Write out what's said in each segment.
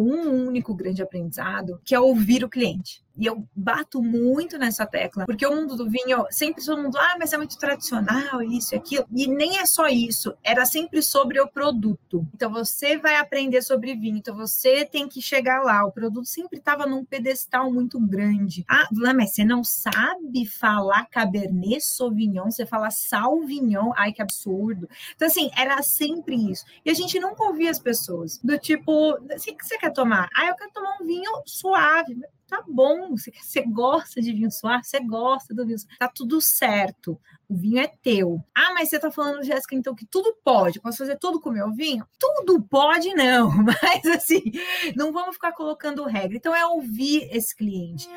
com um único grande aprendizado, que é ouvir o cliente. E eu bato muito nessa tecla, porque o mundo do vinho, sempre todo mundo, ah, mas é muito tradicional, isso e aquilo. E nem é só isso, era sempre sobre o produto. Então você vai aprender sobre vinho, então você tem que chegar lá. O produto sempre estava num pedestal muito grande. Ah, mas você não sabe falar Cabernet Sauvignon, você fala Sauvignon, ai que absurdo. Então, assim, era sempre isso. E a gente nunca ouvia as pessoas, do tipo, o que você quer tomar? Ah, eu quero tomar um vinho suave tá bom, você, você gosta de vinho suave, você gosta do vinho suave, tá tudo certo, o vinho é teu. Ah, mas você tá falando, Jéssica, então que tudo pode, posso fazer tudo com o meu vinho? Tudo pode, não, mas assim, não vamos ficar colocando regra. Então é ouvir esse cliente.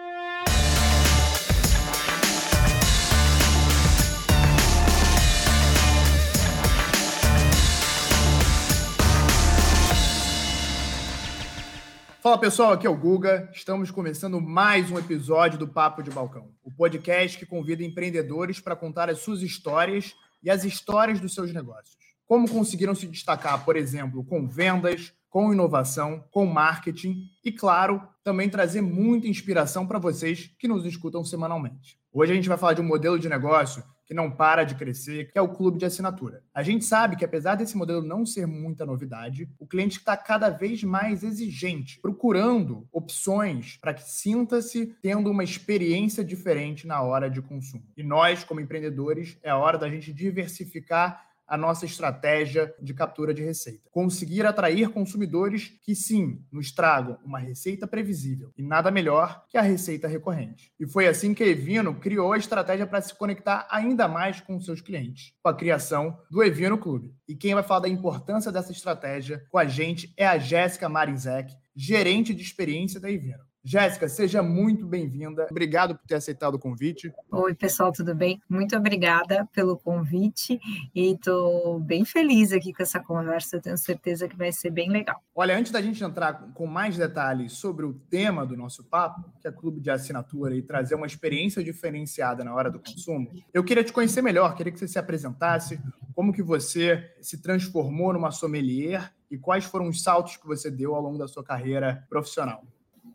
Fala pessoal, aqui é o Guga. Estamos começando mais um episódio do Papo de Balcão, o podcast que convida empreendedores para contar as suas histórias e as histórias dos seus negócios. Como conseguiram se destacar, por exemplo, com vendas, com inovação, com marketing e, claro, também trazer muita inspiração para vocês que nos escutam semanalmente. Hoje a gente vai falar de um modelo de negócio que não para de crescer, que é o clube de assinatura. A gente sabe que, apesar desse modelo não ser muita novidade, o cliente está cada vez mais exigente, procurando opções para que sinta-se tendo uma experiência diferente na hora de consumo. E nós, como empreendedores, é a hora da gente diversificar a nossa estratégia de captura de receita. Conseguir atrair consumidores que sim nos tragam uma receita previsível e nada melhor que a receita recorrente. E foi assim que a Evino criou a estratégia para se conectar ainda mais com seus clientes, com a criação do Evino Clube. E quem vai falar da importância dessa estratégia com a gente é a Jéssica Marinzek, gerente de experiência da Evino. Jéssica, seja muito bem-vinda. Obrigado por ter aceitado o convite. Oi, pessoal, tudo bem? Muito obrigada pelo convite e estou bem feliz aqui com essa conversa. tenho certeza que vai ser bem legal. Olha, antes da gente entrar com mais detalhes sobre o tema do nosso papo, que é clube de assinatura e trazer uma experiência diferenciada na hora do consumo, eu queria te conhecer melhor, queria que você se apresentasse, como que você se transformou numa sommelier e quais foram os saltos que você deu ao longo da sua carreira profissional.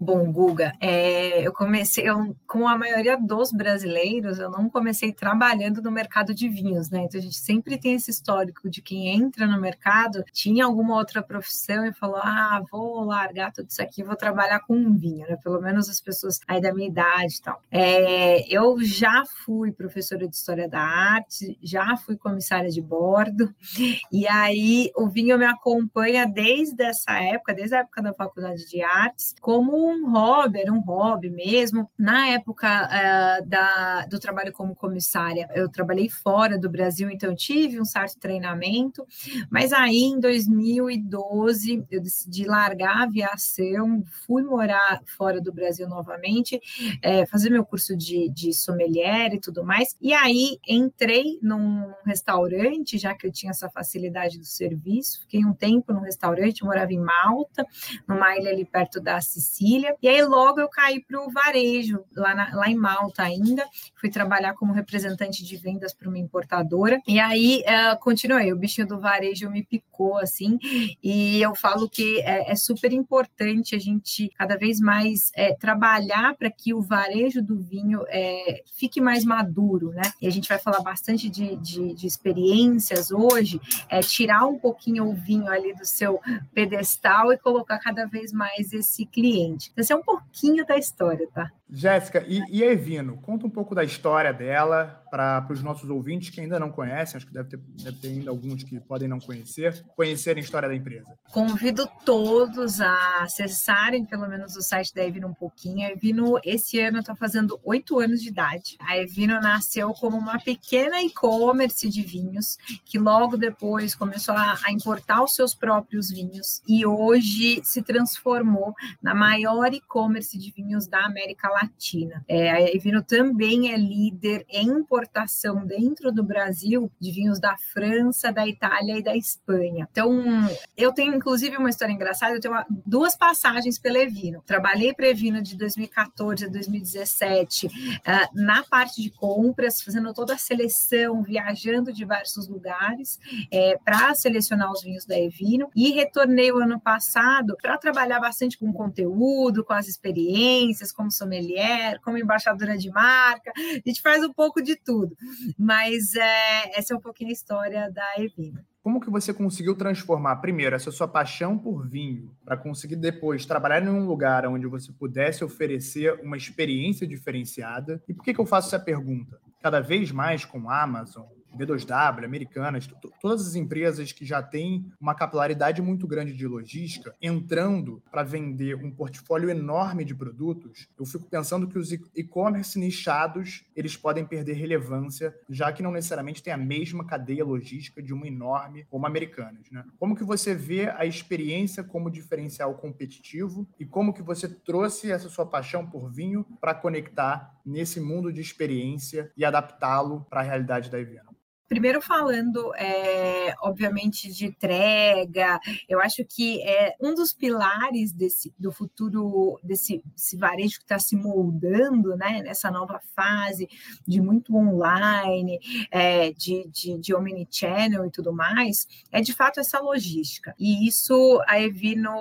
Bom, Guga, é, eu comecei, eu, como a maioria dos brasileiros, eu não comecei trabalhando no mercado de vinhos, né? Então a gente sempre tem esse histórico de quem entra no mercado, tinha alguma outra profissão e falou: ah, vou largar tudo isso aqui, vou trabalhar com vinho, né? Pelo menos as pessoas aí da minha idade e tal. É, eu já fui professora de História da Arte, já fui comissária de bordo, e aí o vinho me acompanha desde essa época, desde a época da Faculdade de Artes, como um hobby, era um hobby mesmo. Na época uh, da, do trabalho como comissária, eu trabalhei fora do Brasil, então eu tive um certo treinamento, mas aí em 2012 eu decidi largar a aviação, fui morar fora do Brasil novamente, é, fazer meu curso de, de sommelier e tudo mais, e aí entrei num restaurante, já que eu tinha essa facilidade do serviço, fiquei um tempo no restaurante, morava em Malta, numa ilha ali perto da Sicília, E aí logo eu caí para o varejo, lá, na, lá em Malta ainda. Fui trabalhar como representante de vendas para uma importadora. E aí uh, continuei, o bichinho do varejo me picou assim. E eu falo que é, é super importante a gente cada vez mais é, trabalhar para que o varejo do vinho é, fique mais maduro, né? E a gente vai falar bastante de, de, de experiências hoje, é tirar um pouquinho o vinho ali do seu pedestal e colocar cada vez mais esse cliente. Esse é um pouquinho da história, tá? Jéssica, e, e Evino? Conta um pouco da história dela para os nossos ouvintes que ainda não conhecem, acho que deve ter, deve ter ainda alguns que podem não conhecer, conhecerem a história da empresa. Convido todos a acessarem pelo menos o site da Evino um pouquinho. A Evino, esse ano, está fazendo oito anos de idade. A Evino nasceu como uma pequena e-commerce de vinhos, que logo depois começou a, a importar os seus próprios vinhos e hoje se transformou na maior e-commerce de vinhos da América Latina Latina. É, a Evino também é líder em importação dentro do Brasil de vinhos da França, da Itália e da Espanha. Então, eu tenho inclusive uma história engraçada, eu tenho uma, duas passagens pela Evino. Trabalhei para Evino de 2014 a 2017 uh, na parte de compras, fazendo toda a seleção, viajando diversos lugares é, para selecionar os vinhos da Evino e retornei o ano passado para trabalhar bastante com conteúdo, com as experiências, como sommelier, como embaixadora de marca. A gente faz um pouco de tudo, mas é, essa é um pouquinho a história da Evino. Como que você conseguiu transformar, primeiro, essa sua paixão por vinho, para conseguir depois trabalhar em um lugar onde você pudesse oferecer uma experiência diferenciada? E por que, que eu faço essa pergunta? Cada vez mais com Amazon, B2W, Americanas, todas as empresas que já têm uma capilaridade muito grande de logística, entrando para vender um portfólio enorme de produtos, eu fico pensando que os e-commerce nichados, eles podem perder relevância, já que não necessariamente tem a mesma cadeia logística de uma enorme como Americanas, né? Como que você vê a experiência como diferencial competitivo e como que você trouxe essa sua paixão por vinho para conectar nesse mundo de experiência e adaptá-lo para a realidade da Eviano? Primeiro falando, é, obviamente, de entrega, eu acho que é um dos pilares desse, do futuro desse, varejo que está se moldando, né, nessa nova fase de muito online, é, de, de, de omnichannel e tudo mais, é de fato essa logística. E isso a Evino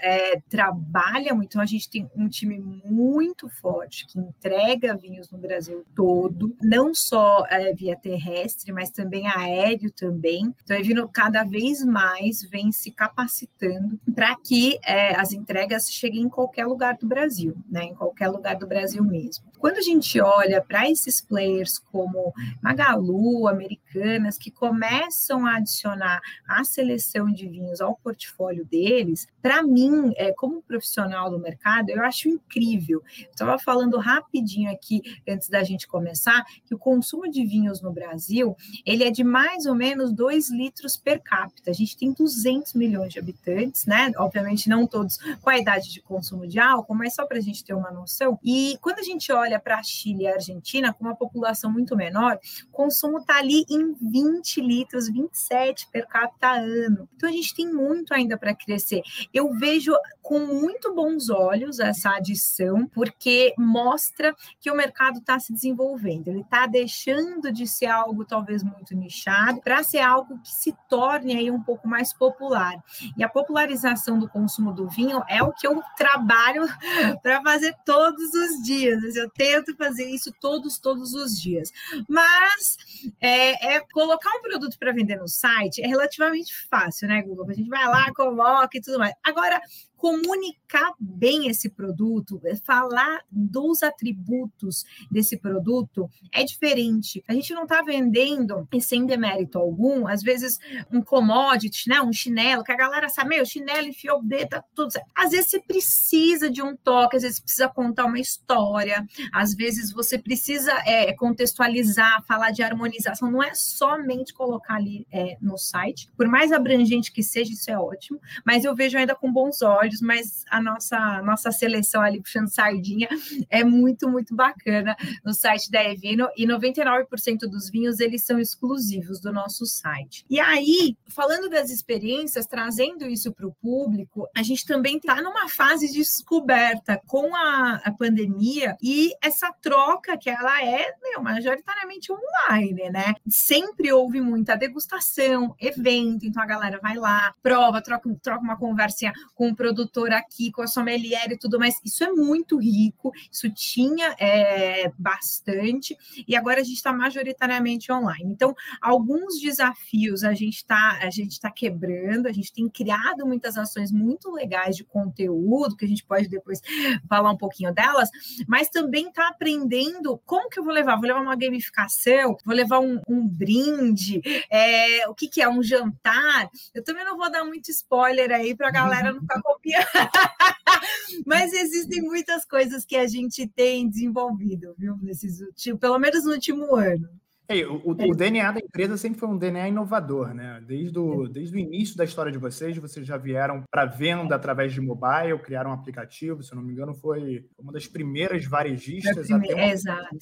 é, trabalha muito, então a gente tem um time muito forte que entrega vinhos no Brasil todo, não só via terrestre, terrestre, mas também aéreo também. Então, a Evino cada vez mais vem se capacitando para que é, as entregas cheguem em qualquer lugar do Brasil, né? Em qualquer lugar do Brasil mesmo. Quando a gente olha para esses players como Magalu, Americanas, que começam a adicionar a seleção de vinhos ao portfólio deles, para mim, é, como profissional do mercado, eu acho incrível. Estava falando rapidinho aqui, antes da gente começar, que o consumo de vinhos no Brasil ele é de mais ou menos 2 litros per capita. A gente tem 200 milhões de habitantes, né? Obviamente não todos com a idade de consumo de álcool, mas só para a gente ter uma noção. E quando a gente olha para Chile e Argentina, com uma população muito menor, o consumo está ali em 20 litros, 27 per capita ano. Então a gente tem muito ainda para crescer. Eu vejo com muito bons olhos essa adição, porque mostra que o mercado está se desenvolvendo. Ele está deixando de ser algo talvez talvez muito nichado, para ser algo que se torne aí um pouco mais popular. E a popularização do consumo do vinho é o que eu trabalho para fazer todos os dias. Eu tento fazer isso todos, todos os dias. Mas é, é colocar um produto para vender no site é relativamente fácil, né, Google? A gente vai lá, coloca e tudo mais. Agora, comunicar bem esse produto, é, falar dos atributos desse produto é diferente. A gente não está vendendo, e sem demérito algum, às vezes um commodity, né, um chinelo, que a galera sabe, meu, chinelo enfiou o tá tudo certo. Às vezes você precisa de um toque, às vezes precisa contar uma história, às vezes você precisa é, contextualizar, falar de harmonização, não é somente colocar ali é, no site, por mais abrangente que seja, isso é ótimo, mas eu vejo ainda com bons olhos mas a nossa, nossa seleção ali puxando sardinha é muito, muito bacana no site da Evino e 99% dos vinhos eles são exclusivos do nosso site. E aí, falando das experiências, trazendo isso para o público, a gente também está numa fase de descoberta com a, a pandemia e essa troca que ela é meu, majoritariamente online, né? Sempre houve muita degustação, evento, então a galera vai lá, prova, troca, troca uma conversinha com o produto produtor aqui, com a sommelier e tudo mais. Isso é muito rico, isso tinha é, bastante, e agora a gente está majoritariamente online. Então, alguns desafios a gente está a gente está quebrando, a gente tem criado muitas ações muito legais de conteúdo, que a gente pode depois falar um pouquinho delas, mas também está aprendendo como que eu vou levar? Vou levar uma gamificação, vou levar um, um brinde, é, o que, que é um jantar. Eu também não vou dar muito spoiler aí para a galera não ficar copiando Mas existem muitas coisas que a gente tem desenvolvido, viu? Nesses, pelo menos no último ano. Hey, o, o, o, DNA da empresa sempre foi um DNA inovador, né? Desde o, desde o início da história de vocês, vocês já vieram para venda através de mobile, criaram um aplicativo, se eu não me engano, foi uma das primeiras varejistas. Primeira, uma... Exato.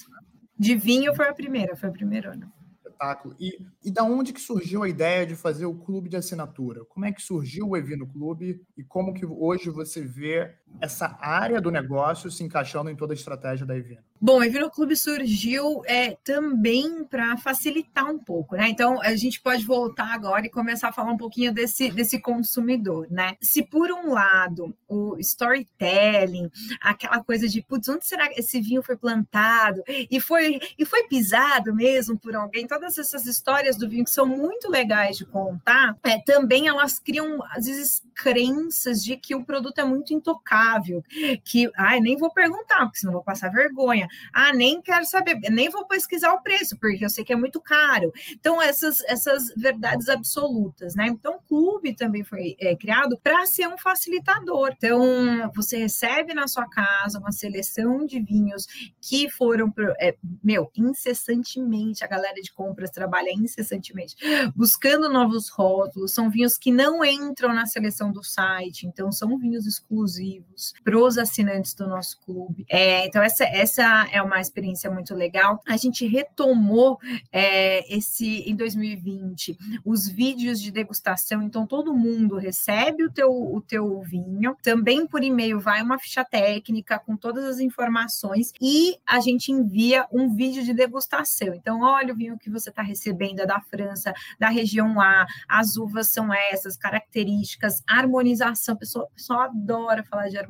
De vinho foi a primeira, foi o primeiro ano espetáculo. E, e da onde que surgiu a ideia de fazer o clube de assinatura? Como é que surgiu o Evino Clube e como que hoje você vê essa área do negócio se encaixando em toda a estratégia da Evino? Bom, o Evino Clube surgiu é, também para facilitar um pouco, né? Então, a gente pode voltar agora e começar a falar um pouquinho desse, desse consumidor, né? Se por um lado o storytelling, aquela coisa de, putz, onde será que esse vinho foi plantado e foi, e foi pisado mesmo por alguém? Todas essas histórias do vinho que são muito legais de contar, é, também elas criam, às vezes, crenças de que o produto é muito intocável, que, ai, nem vou perguntar, porque senão vou passar vergonha ah, nem quero saber, nem vou pesquisar o preço, porque eu sei que é muito caro. Então, essas, essas verdades absolutas, né? Então, o clube também foi é, criado para ser um facilitador. Então, você recebe na sua casa uma seleção de vinhos que foram, é, meu, incessantemente, a galera de compras trabalha incessantemente, buscando novos rótulos, são vinhos que não entram na seleção do site, então são vinhos exclusivos para os assinantes do nosso clube. É, então, essa, essa é uma experiência muito legal. A gente retomou é, esse em 2020 os vídeos de degustação, então todo mundo recebe o teu, o teu vinho, também por e-mail vai uma ficha técnica com todas as informações e a gente envia um vídeo de degustação. Então, olha o vinho que você está recebendo é da França, da região A, as uvas são essas, características, harmonização, o pessoal, pessoal adora falar de harmonização,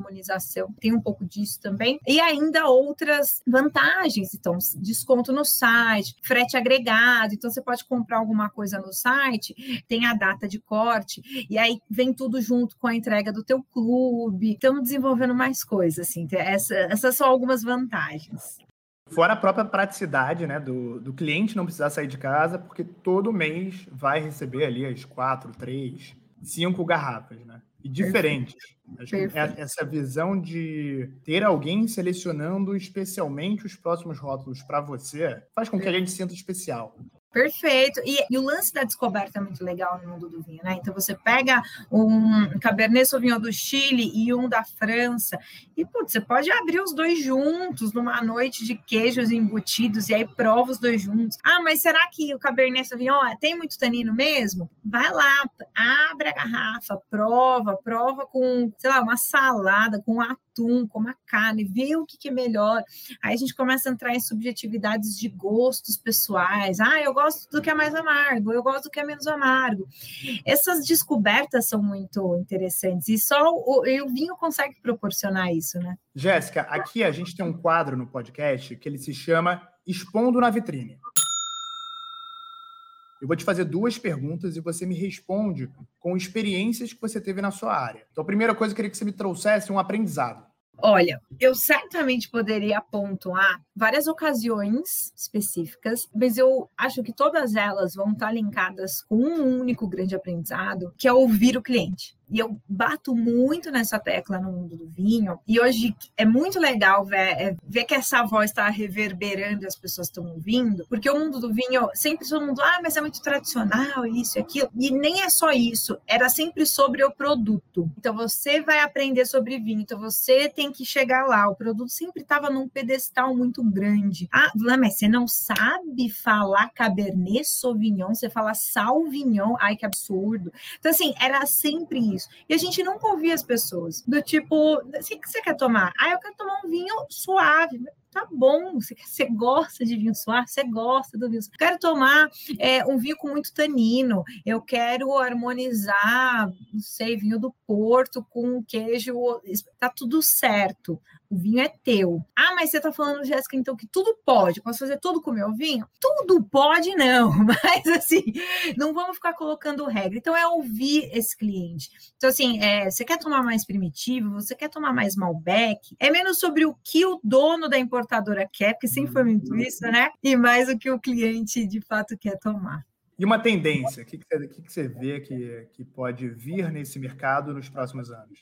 tem um pouco disso também, e ainda outras vantagens, então desconto no site, frete agregado, então você pode comprar alguma coisa no site, tem a data de corte e aí vem tudo junto com a entrega do teu clube. Estamos desenvolvendo mais coisas, assim. Essa, essas são algumas vantagens. Fora a própria praticidade, né, do, do cliente não precisar sair de casa, porque todo mês vai receber ali as quatro, três, cinco garrafas, né? E diferentes. Acho que essa visão de ter alguém selecionando especialmente os próximos rótulos para você faz com que a gente sinta especial. Perfeito. E, e, o lance da descoberta é muito legal no mundo do vinho, né? Então você pega um Cabernet Sauvignon do Chile e um da França, e putz, você pode abrir os dois juntos numa noite de queijos embutidos e aí prova os dois juntos. Ah, mas será que o Cabernet Sauvignon tem muito tanino mesmo? Vai lá, abre a garrafa, prova, prova com, sei lá, uma salada, com atum, com uma carne, vê o que, que é melhor. Aí a gente começa a entrar em subjetividades de gostos pessoais. Ah, eu gosto do que é mais amargo, eu gosto do que é menos amargo. Essas descobertas são muito interessantes e só o, o vinho consegue proporcionar isso, né? Jéssica, aqui a gente tem um quadro no podcast que ele se chama Expondo na Vitrine. Eu vou te fazer duas perguntas e você me responde com experiências que você teve na sua área. Então, a primeira coisa, eu queria que você me trouxesse um aprendizado. Olha, eu certamente poderia pontuar várias ocasiões específicas, mas eu acho que todas elas vão estar linkadas com um único grande aprendizado, que é ouvir o cliente e eu bato muito nessa tecla no mundo do vinho, e hoje é muito legal ver, é, ver que essa voz está reverberando e as pessoas estão ouvindo, porque o mundo do vinho, sempre todo mundo, ah, mas é muito tradicional, isso e aquilo, e nem é só isso, era sempre sobre o produto. Então você vai aprender sobre vinho, então você tem que chegar lá, o produto sempre estava num pedestal muito grande. Ah, mas você não sabe falar Cabernet Sauvignon, você fala Sauvignon, ai que absurdo. Então assim, era sempre isso isso. E a gente nunca ouvia as pessoas. Do tipo, o que você quer tomar? Ah, eu quero tomar um vinho suave tá bom, você, você gosta de vinho suave, você gosta do vinho suave. Quero tomar é, um vinho com muito tanino, eu quero harmonizar, não sei, vinho do Porto com queijo, tá tudo certo. O vinho é teu. Ah, mas você tá falando, Jéssica, então que tudo pode. Posso fazer tudo com o meu vinho? Tudo pode, não. Mas assim, não vamos ficar colocando regra. Então é ouvir esse cliente. Então, assim, é, você quer tomar mais primitivo, você quer tomar mais Malbec, é menos sobre o que o dono da importadora quer, porque sempre foi muito isso, né? E mais o que o cliente de fato quer tomar. E uma tendência, o que, que, você vê que, que pode vir nesse mercado nos próximos anos?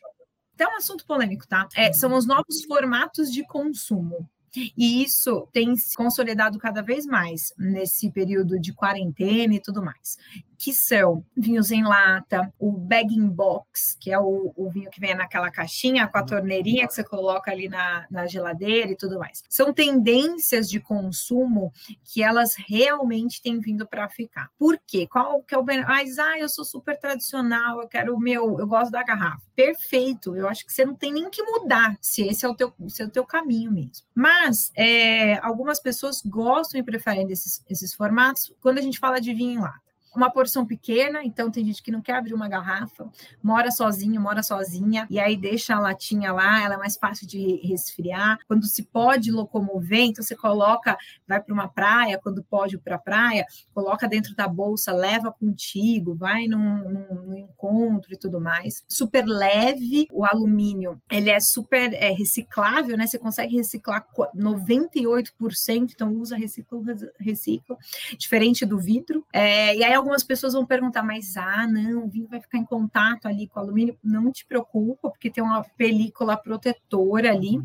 até um assunto polêmico, tá? É, são os novos formatos de consumo. E isso tem se consolidado cada vez mais nesse período de quarentena e tudo mais que são vinhos em lata, o bagging box, que é o, o, vinho que vem naquela caixinha com a torneirinha que você coloca ali na, na geladeira e tudo mais. São tendências de consumo que elas realmente têm vindo para ficar. Por quê? Qual que é o benefício? Ah, eu sou super tradicional, eu quero o meu, eu gosto da garrafa. Perfeito, eu acho que você não tem nem que mudar se esse é o teu, se é o teu caminho mesmo. Mas é, algumas pessoas gostam e preferem esses, esses formatos quando a gente fala de vinho em lata uma porção pequena, então tem gente que não quer abrir uma garrafa, mora sozinho, mora sozinha, e aí deixa a latinha lá, ela é mais fácil de resfriar. Quando se pode locomover, então você coloca, vai para uma praia, quando pode para a praia, coloca dentro da bolsa, leva contigo, vai num, num, num, encontro e tudo mais. Super leve, o alumínio, ele é super é, reciclável, né? Você consegue reciclar 98%, então usa, recicla, recicla, diferente do vidro. É, e aí algumas pessoas vão perguntar, mas ah, não, o vinho vai ficar em contato ali com o alumínio. Não te preocupa, porque tem uma película protetora ali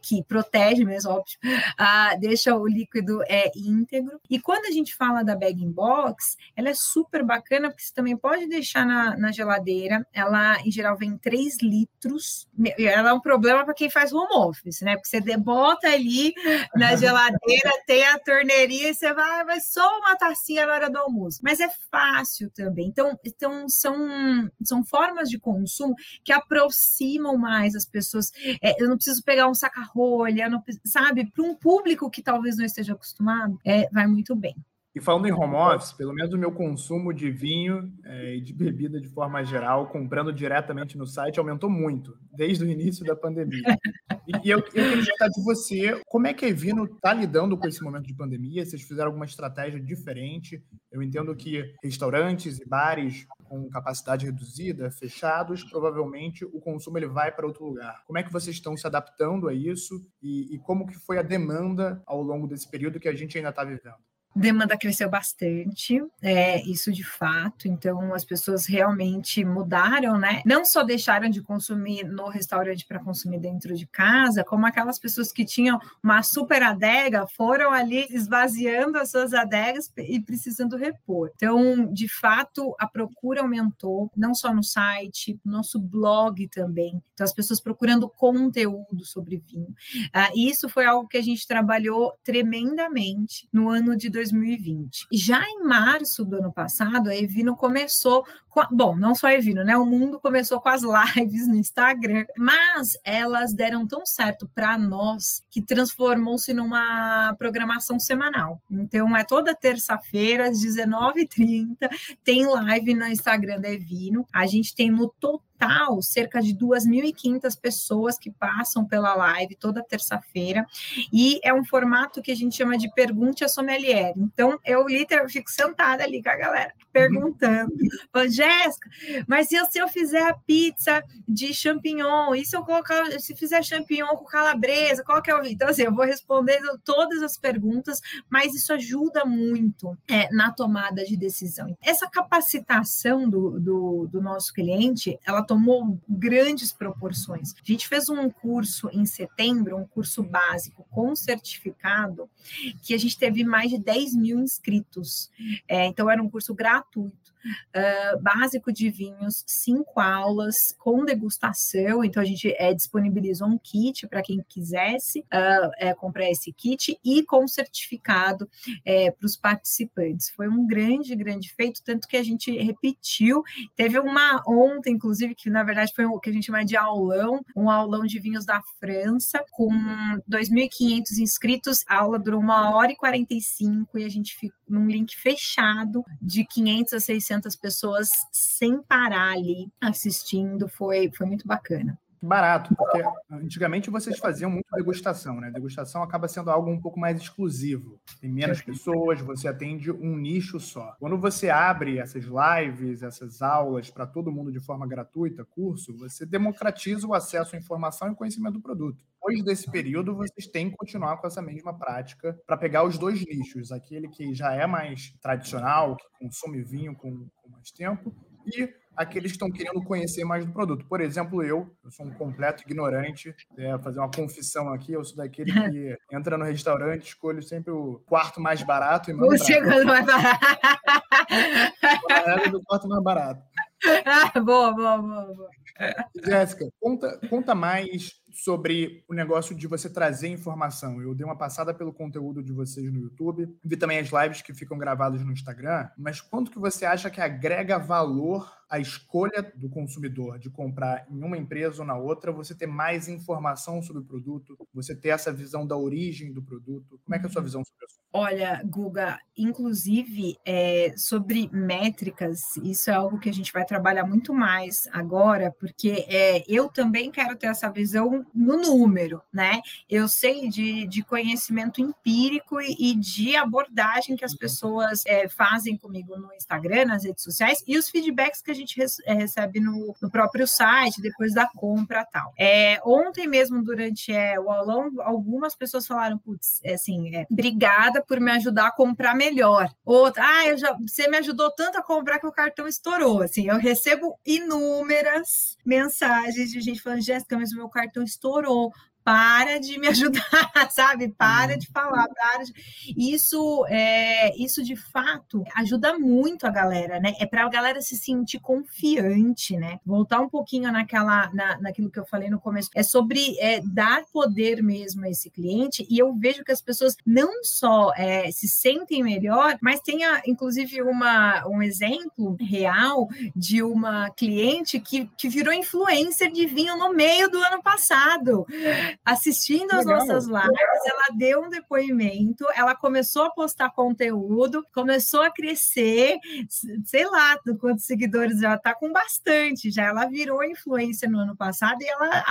que protege mesmo, óbvio, ah, deixa o líquido é, íntegro. E quando a gente fala da bag in box, ela é super bacana, porque você também pode deixar na, na geladeira. Ela, em geral, vem 3 litros. Ela é um problema para quem faz home office, né? Porque você bota ali na geladeira, tem a torneirinha e você vai, vai só uma tacinha na hora do almoço. Mas é fácil também. Então, então são, são formas de consumo que aproximam mais as pessoas. É, eu não preciso pegar um saca-rolha, sabe? Para um público que talvez não esteja acostumado, é, vai muito bem. E falando em home office, pelo menos o meu consumo de vinho é, e de bebida de forma geral, comprando diretamente no site, aumentou muito, desde o início da pandemia. E, e eu, eu queria perguntar de você, como é que a Evino está lidando com esse momento de pandemia? Vocês fizeram alguma estratégia diferente? Eu entendo que restaurantes e bares com capacidade reduzida, fechados, provavelmente o consumo ele vai para outro lugar. Como é que vocês estão se adaptando a isso e, e como que foi a demanda ao longo desse período que a gente ainda está vivendo? Demanda cresceu bastante, é, isso de fato. Então, as pessoas realmente mudaram, né? Não só deixaram de consumir no restaurante para consumir dentro de casa, como aquelas pessoas que tinham uma super adega foram ali esvaziando as suas adegas e precisando repor. Então, de fato, a procura aumentou, não só no site, no nosso blog também. Então, as pessoas procurando conteúdo sobre vinho. Ah, isso foi algo que a gente trabalhou tremendamente no ano de 2020 2020. Já em março do ano passado, a Evino começou a, bom, não só a Evino, né? O mundo começou com as lives no Instagram, mas elas deram tão certo para nós que transformou-se numa programação semanal. Então, é toda terça-feira, às 19h30, tem live no Instagram da Evino. A gente tem no total total cerca de 2.500 pessoas que passam pela live toda terça-feira, e é um formato que a gente chama de pergunte a sommelier. Então, eu literalmente fico sentada ali com a galera, perguntando. Uhum. Jéssica, mas se eu, se eu fizer a pizza de champignon, e se eu colocar, se fizer champignon com calabresa, qual que é o... Então, assim, eu vou respondendo todas as perguntas, mas isso ajuda muito é, na tomada de decisão. Essa capacitação do, do, do nosso cliente, ela tomou grandes proporções. A gente fez um curso em setembro, um curso básico com certificado, que a gente teve mais de 10 mil inscritos. É, então, era um curso gratuito uh, básico de vinhos, cinco aulas com degustação. Então, a gente é, disponibilizou um kit para quem quisesse uh, é, comprar esse kit e com certificado é, para os participantes. Foi um grande, grande feito, tanto que a gente repetiu. Teve uma ontem, inclusive, que na verdade foi o que a gente chama de aulão, um aulão de vinhos da França, com 2.500 inscritos. A aula durou uma hora e 45 e a gente ficou num link fechado de 500 a 600 pessoas sem parar ali assistindo. Foi, foi muito bacana barato, porque antigamente vocês faziam muito degustação, né? Degustação acaba sendo algo um pouco mais exclusivo. Tem menos pessoas, você atende um nicho só. Quando você abre essas lives, essas aulas para todo mundo de forma gratuita, curso, você democratiza o acesso à informação e conhecimento do produto. Depois desse período, vocês têm que continuar com essa mesma prática para pegar os dois nichos, aquele que já é mais tradicional, que consome vinho com, com mais tempo, e aqueles que estão querendo conhecer mais do produto. Por exemplo, eu, eu sou um completo ignorante, é, fazer uma confissão aqui, eu sou daquele que entra no restaurante, escolho sempre o quarto mais barato e manda O segundo mais barato. Do quarto mais barato. Ah, boa, boa, boa, boa. Jéssica, conta, conta mais sobre o negócio de você trazer informação. Eu dei uma passada pelo conteúdo de vocês no YouTube, vi também as lives que ficam gravadas no Instagram, mas quanto que você acha que agrega valor à escolha do consumidor de comprar em uma empresa ou na outra, você ter mais informação sobre o produto, você ter essa visão da origem do produto? Como é que é a sua visão sobre isso? Olha, Guga, inclusive é, sobre métricas, isso é algo que a gente vai trabalhar muito mais agora, porque é, eu também quero ter essa visão no número, né? Eu sei de, de conhecimento empírico e, e, de abordagem que as pessoas é, fazem comigo no Instagram, nas redes sociais, e os feedbacks que a gente é, recebe no, no próprio site, depois da compra tal. É, ontem mesmo, durante é, o aulão, algumas pessoas falaram, putz, é, assim, é, obrigada por me ajudar a comprar melhor. Outra, ah, eu já, você me ajudou tanto a comprar que o cartão estourou. Assim, eu recebo inúmeras mensagens de gente falando, Jéssica, mas o meu cartão estourou para de me ajudar, sabe? Para de falar, para de... Isso, é, isso de fato ajuda muito a galera, né? É para a galera se sentir confiante, né? Voltar um pouquinho naquela, na, naquilo que eu falei no começo, é sobre é, dar poder mesmo a esse cliente, e eu vejo que as pessoas não só é, se sentem melhor, mas tem, inclusive, uma, um exemplo real de uma cliente que, que virou influencer de vinho no meio do ano passado assistindo as nossas lives, ela deu um depoimento, ela começou a postar conteúdo, começou a crescer, sei lá quantos seguidores já está com bastante, já ela virou influência no ano passado e ela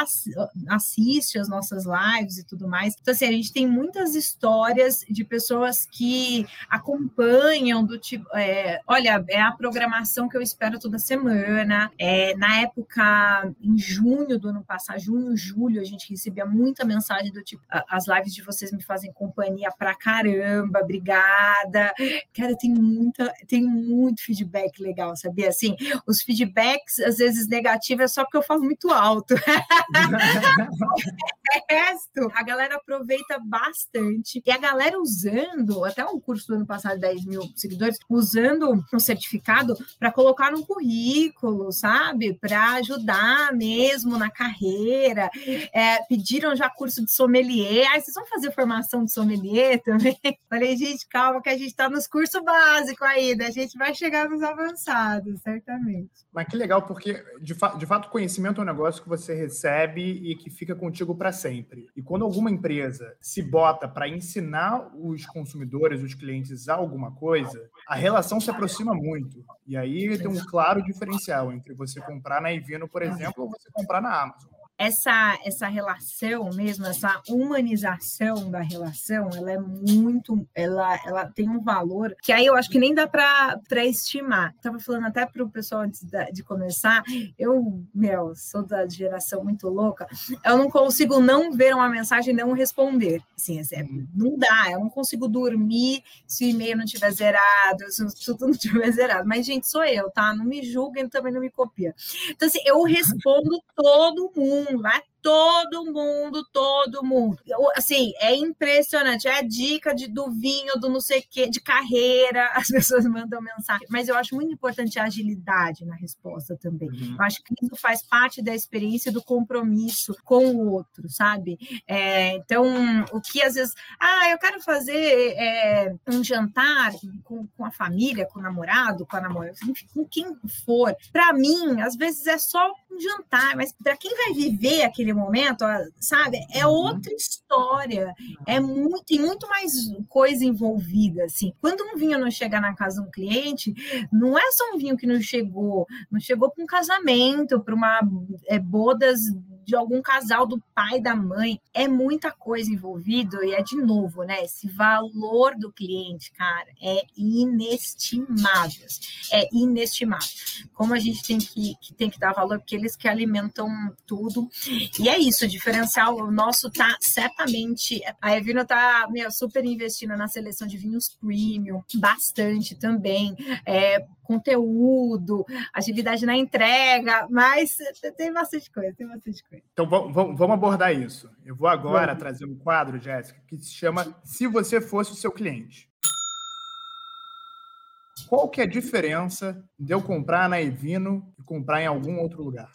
assiste as nossas lives e tudo mais. Então, assim, a gente tem muitas histórias de pessoas que acompanham do tipo, é, olha, é a programação que eu espero toda semana. É, na época, em junho do ano passado, junho, julho, a gente recebia muita mensagem do tipo, as lives de vocês me fazem companhia pra caramba, obrigada. Cara, tem muita, tem muito feedback legal, sabia? Assim, os feedbacks, às vezes negativos, é só porque eu falo muito alto. o resto, a galera aproveita bastante. E a galera usando, até um curso do ano passado, 10 mil seguidores, usando um certificado para colocar no currículo, sabe? Para ajudar mesmo na carreira. É, pedir pediram já curso de sommelier. Aí vocês vão fazer formação de sommelier também? Falei, gente, calma, que a gente está nos cursos básicos ainda. A gente vai chegar nos avançados, certamente. Mas que legal, porque de, fa de fato, conhecimento é um negócio que você recebe e que fica contigo para sempre. E quando alguma empresa se bota para ensinar os consumidores, os clientes a alguma coisa, a relação se aproxima muito. E aí tem um claro diferencial entre você comprar na Evino, por exemplo, ou você comprar na Amazon essa, essa relação mesmo, essa humanização da relação, ela é muito, ela, ela tem um valor que aí eu acho que nem dá para estimar. Estava falando até para o pessoal antes de começar, eu, meu, sou da geração muito louca, eu não consigo não ver uma mensagem e não responder. Assim, é, não dá, eu não consigo dormir se o e-mail não tiver zerado, se tudo não tiver zerado. Mas, gente, sou eu, tá? Não me julguem, também não me copia. Então, assim, eu respondo todo mundo mundo, vai todo mundo, todo mundo. Assim, é impressionante. É a dica de, do vinho, do não sei o quê, de carreira, as pessoas mandam mensagem. Mas eu acho muito importante a agilidade na resposta também. Uhum. Eu acho que isso faz parte da experiência do compromisso com o outro, sabe? É, então, o que às vezes, ah, eu quero fazer é, um jantar com, com a família, com o namorado, com a namorada, enfim, com quem for. Para mim, às vezes é só um jantar, mas para quem vai viver aquele momento, sabe, é uhum. outra história, é muito, tem muito mais coisa envolvida, assim. Quando um vinho não chega na casa de um cliente, não é só um vinho que não chegou, não chegou para um casamento, para uma é, bodas de algum casal do pai da mãe. É muita coisa envolvida e é de novo, né? Esse valor do cliente, cara, é inestimável. É inestimável. Como a gente tem que, que tem que dar valor, porque eles que alimentam tudo. E é isso, o diferencial nosso tá certamente. A Evino tá meu, super investindo na seleção de vinhos premium, bastante também. É, conteúdo, agilidade na entrega, mas tem bastante coisa, tem bastante coisa. Então vamos, vamos abordar isso. Eu vou agora vamos. trazer um quadro, Jéssica, que se chama Se Você Fosse o Seu Cliente. Qual que é a diferença de eu comprar na Evino e comprar em algum outro lugar?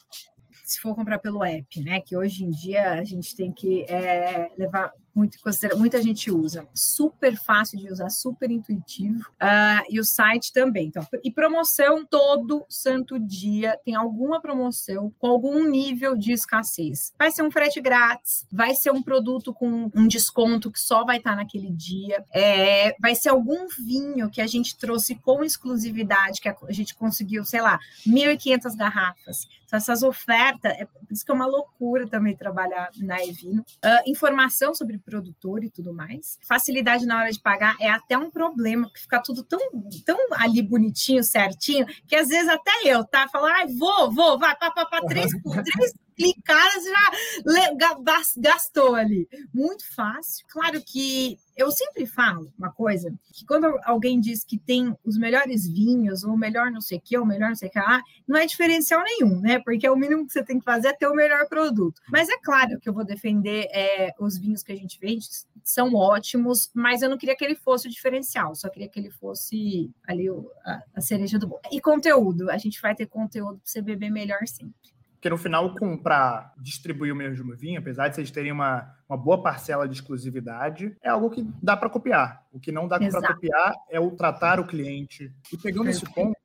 Se for comprar pelo app, né? Que hoje em dia a gente tem que é, levar muito muita gente usa. Super fácil de usar, super intuitivo. Uh, e o site também. Então, e promoção todo santo dia tem alguma promoção com algum nível de escassez. Vai ser um frete grátis, vai ser um produto com um desconto que só vai estar naquele dia, é, vai ser algum vinho que a gente trouxe com exclusividade, que a gente conseguiu, sei lá, 1.500 garrafas. Então, essas ofertas, é por isso que é uma loucura também trabalhar na Evino. Uh, informação sobre produtor e tudo mais. Facilidade na hora de pagar é até um problema, porque fica tudo tão, tão ali bonitinho, certinho, que às vezes até eu, tá? Falar, ai, vou, vou, vai, pá, pá, pá, três, clicadas já gastou ali. Muito fácil. Claro que eu sempre falo uma coisa, que quando alguém diz que tem os melhores vinhos, ou o melhor não sei o que, ou o melhor não sei o que lá, não é diferencial nenhum, né? Porque o mínimo que você tem que fazer é ter o melhor produto. Mas é claro que eu vou defender é, os vinhos que a gente vende, são ótimos, mas eu não queria que ele fosse o diferencial, só queria que ele fosse ali a, a cereja do bolo. E conteúdo, a gente vai ter conteúdo para você beber melhor sempre. Porque no final, comprar, distribuir o mesmo vinho, apesar de vocês terem uma, uma boa parcela de exclusividade, é algo que dá para copiar. O que não dá para copiar é o tratar o cliente. E pegando esse ponto,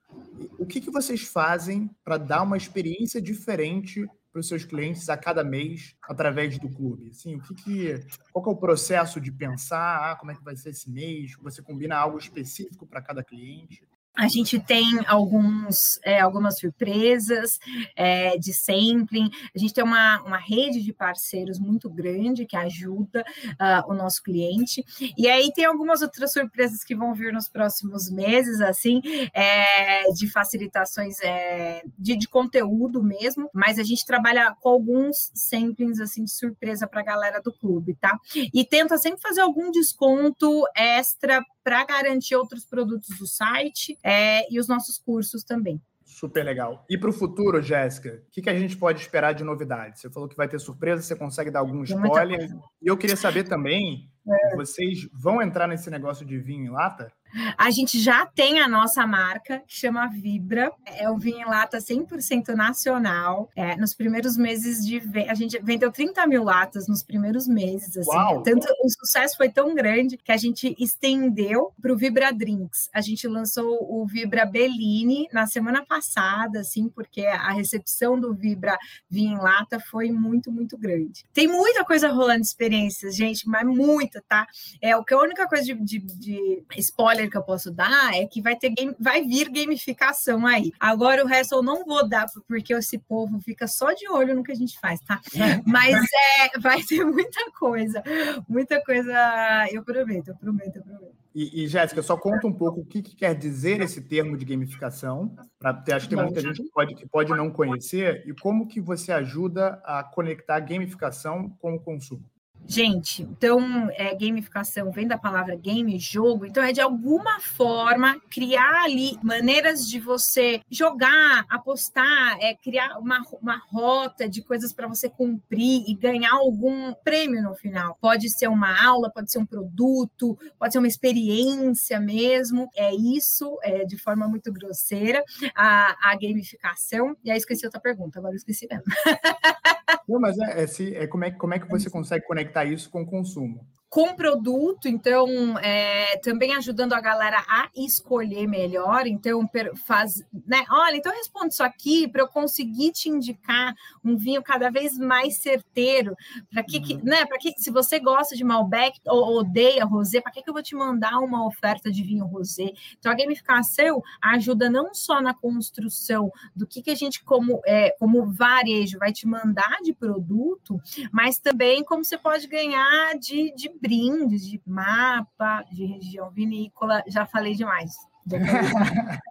o que, que vocês fazem para dar uma experiência diferente para os seus clientes a cada mês através do clube? Assim, o que, que qual que é o processo de pensar, ah, como é que vai ser esse mês? Você combina algo específico para cada cliente? A gente tem alguns, é, algumas surpresas é, de sampling. A gente tem uma, uma rede de parceiros muito grande que ajuda uh, o nosso cliente. E aí tem algumas outras surpresas que vão vir nos próximos meses, assim, é, de facilitações é, de, de, conteúdo mesmo. Mas a gente trabalha com alguns samplings assim de surpresa para a galera do clube, tá? E tenta sempre fazer algum desconto extra para garantir outros produtos do site é, e os nossos cursos também. Super legal. E para o futuro, Jéssica, o que, que, a gente pode esperar de novidade? Você falou que vai ter surpresa, você consegue dar algum spoiler? E eu queria saber também, é. vocês vão entrar nesse negócio de vinho em lata? A gente já tem a nossa marca, que chama Vibra. É um vinho em lata 100% nacional. É, nos primeiros meses de... A gente vendeu 30 mil latas nos primeiros meses. Assim. Uau. Tanto, o sucesso foi tão grande que a gente estendeu para o Vibra Drinks. A gente lançou o Vibra Bellini na semana passada, assim, porque a recepção do Vibra vinho em lata foi muito, muito grande. Tem muita coisa rolando de experiências, gente, mas muita, tá? É o que a única coisa de, de, de spoiler spoiler que eu posso dar é que vai ter game, vai vir gamificação aí. Agora o resto eu não vou dar, porque esse povo fica só de olho no que a gente faz, tá? Mas é, vai ter muita coisa, muita coisa. Eu prometo, eu prometo, eu prometo. E, e Jéssica, só conta um pouco o que, que, quer dizer esse termo de gamificação, para acho que tem muita gente que pode, que pode não conhecer, e como que você ajuda a conectar gamificação com o consumo. Gente, então, é, gamificação vem da palavra game, jogo, então é de alguma forma criar ali maneiras de você jogar, apostar, é, criar uma, uma rota de coisas para você cumprir e ganhar algum prêmio no final. Pode ser uma aula, pode ser um produto, pode ser uma experiência mesmo. É isso, é, de forma muito grosseira, a, a gamificação. E aí esqueci outra pergunta, agora esqueci mesmo. Não, mas é, é, é, como, é, como é que você consegue conectar isso com o consumo? Com produto, então é, também ajudando a galera a escolher melhor. Então, faz, né? Olha, então responde isso aqui para eu conseguir te indicar um vinho cada vez mais certeiro. Para que, uhum. que, né? Para que, se você gosta de Malbec ou odeia rosé, para que, que eu vou te mandar uma oferta de vinho rosé? Então, a gamificação ajuda não só na construção do que, que a gente, como, é, como varejo, vai te mandar de produto, mas também como você pode ganhar de, de brindes, de mapa, de região vinícola. Já falei demais.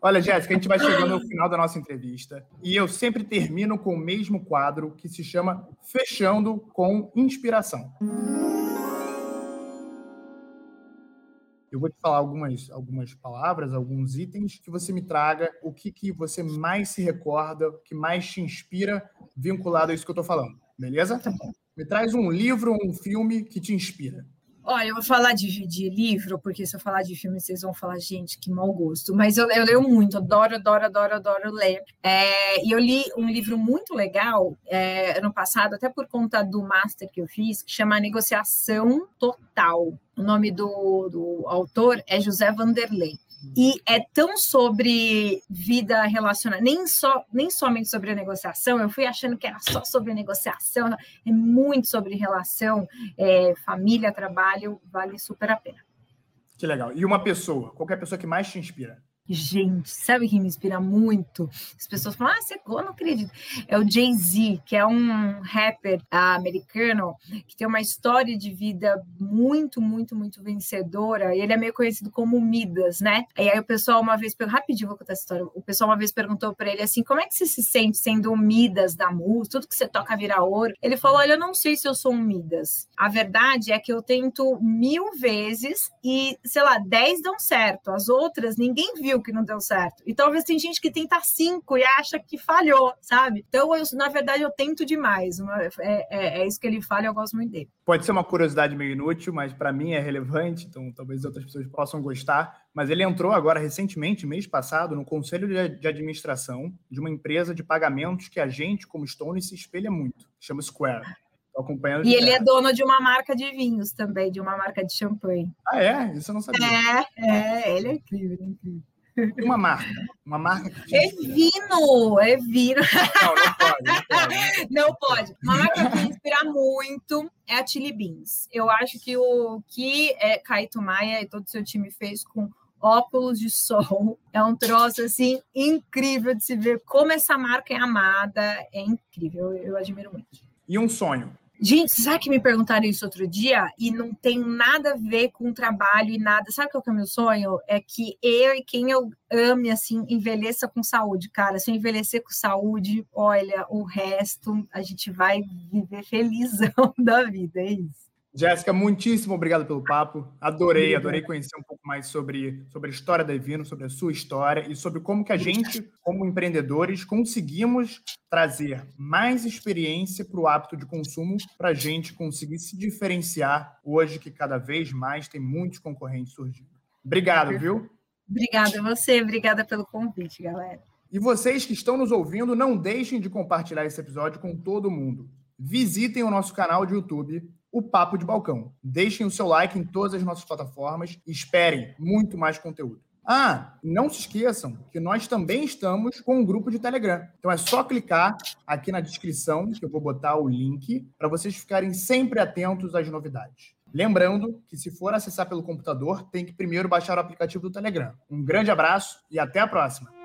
Olha, Jéssica, a gente vai chegando ao final da nossa entrevista e eu sempre termino com o mesmo quadro que se chama Fechando com Inspiração. Eu vou te falar algumas, algumas palavras, alguns itens, que você me traga o que, que você mais se recorda, o que mais te inspira vinculado a isso que eu estou falando. Beleza? Tá me traz um livro ou um filme que te inspira. Olha, eu vou falar de, de, livro, porque se eu falar de filme, vocês vão falar, gente, que mau gosto. Mas eu, eu leio muito, adoro, adoro, adoro, adoro ler. É, e eu li um livro muito legal é, ano passado, até por conta do master que eu fiz, que chama Negociação Total. O nome do, do autor é José Vanderlei. E é tão sobre vida relacionada, nem, só, nem somente sobre a negociação, eu fui achando que era só sobre negociação, é muito sobre relação, é, família, trabalho, vale super a pena. Que legal. E uma pessoa, qualquer pessoa que mais te inspira? Gente, sabe quem me inspira muito? As pessoas falam, ah, você eu não acredito. É o Jay-Z, que é um rapper americano que tem uma história de vida muito, muito, muito vencedora. Ele é meio conhecido como Midas, né? E aí o pessoal uma vez, rapidinho vou contar essa história. O pessoal uma vez perguntou para ele assim: como é que você se sente sendo o Midas da música? Tudo que você toca vira ouro. Ele falou: olha, eu não sei se eu sou um Midas. A verdade é que eu tento mil vezes e, sei lá, dez dão certo. As outras ninguém viu que não deu certo. E talvez tem gente que tenta cinco e acha que falhou, sabe? Então, eu, na verdade, eu tento demais. É, é, é isso que ele fala e eu gosto muito dele. Pode ser uma curiosidade meio inútil, mas para mim é relevante, então talvez outras pessoas possam gostar. Mas ele entrou agora recentemente, mês passado, no conselho de administração de uma empresa de pagamentos que a gente, como Stone, se espelha muito. Chama Square acompanhando. E ele é dono de uma marca de vinhos também, de uma marca de champanhe. Ah, é? Isso eu não sabia. É, é, ele é incrível, é incrível. Uma marca? Uma marca que É vino, é vino. Não, não pode. Não pode, não pode. Uma marca que me inspira muito é a Chili Beans. Eu acho que o que é Caio Maia e todo o seu time fez com óculos de sol é um troço assim incrível de se ver como essa marca é amada. É incrível, eu, eu admiro muito. E um sonho? Gente, sabe que me perguntaram isso outro dia e não tem nada a ver com trabalho e nada. Sabe qual que é o meu sonho? É que eu e quem eu ame, assim, envelheça com saúde, cara. Se eu envelhecer com saúde, olha, o resto a gente vai viver felizão da vida, é isso. Jéssica, muitíssimo obrigado pelo papo. Adorei, adorei conhecer um pouco mais sobre, sobre a história da Evino, sobre a sua história e sobre como que a gente, como empreendedores, conseguimos trazer mais experiência para o hábito de consumo para a gente conseguir se diferenciar hoje que cada vez mais tem muitos concorrentes surgindo. Obrigado, viu? Obrigada a você, obrigada pelo convite, galera. E vocês que estão nos ouvindo, não deixem de compartilhar esse episódio com todo mundo. Visitem o nosso canal de YouTube o Papo de Balcão. Deixem o seu like em todas as nossas plataformas e esperem muito mais conteúdo. Ah, não se esqueçam que nós também estamos com um grupo de Telegram. Então é só clicar aqui na descrição que eu vou botar o link para vocês ficarem sempre atentos às novidades. Lembrando que se for acessar pelo computador, tem que primeiro baixar o aplicativo do Telegram. Um grande abraço e até a próxima.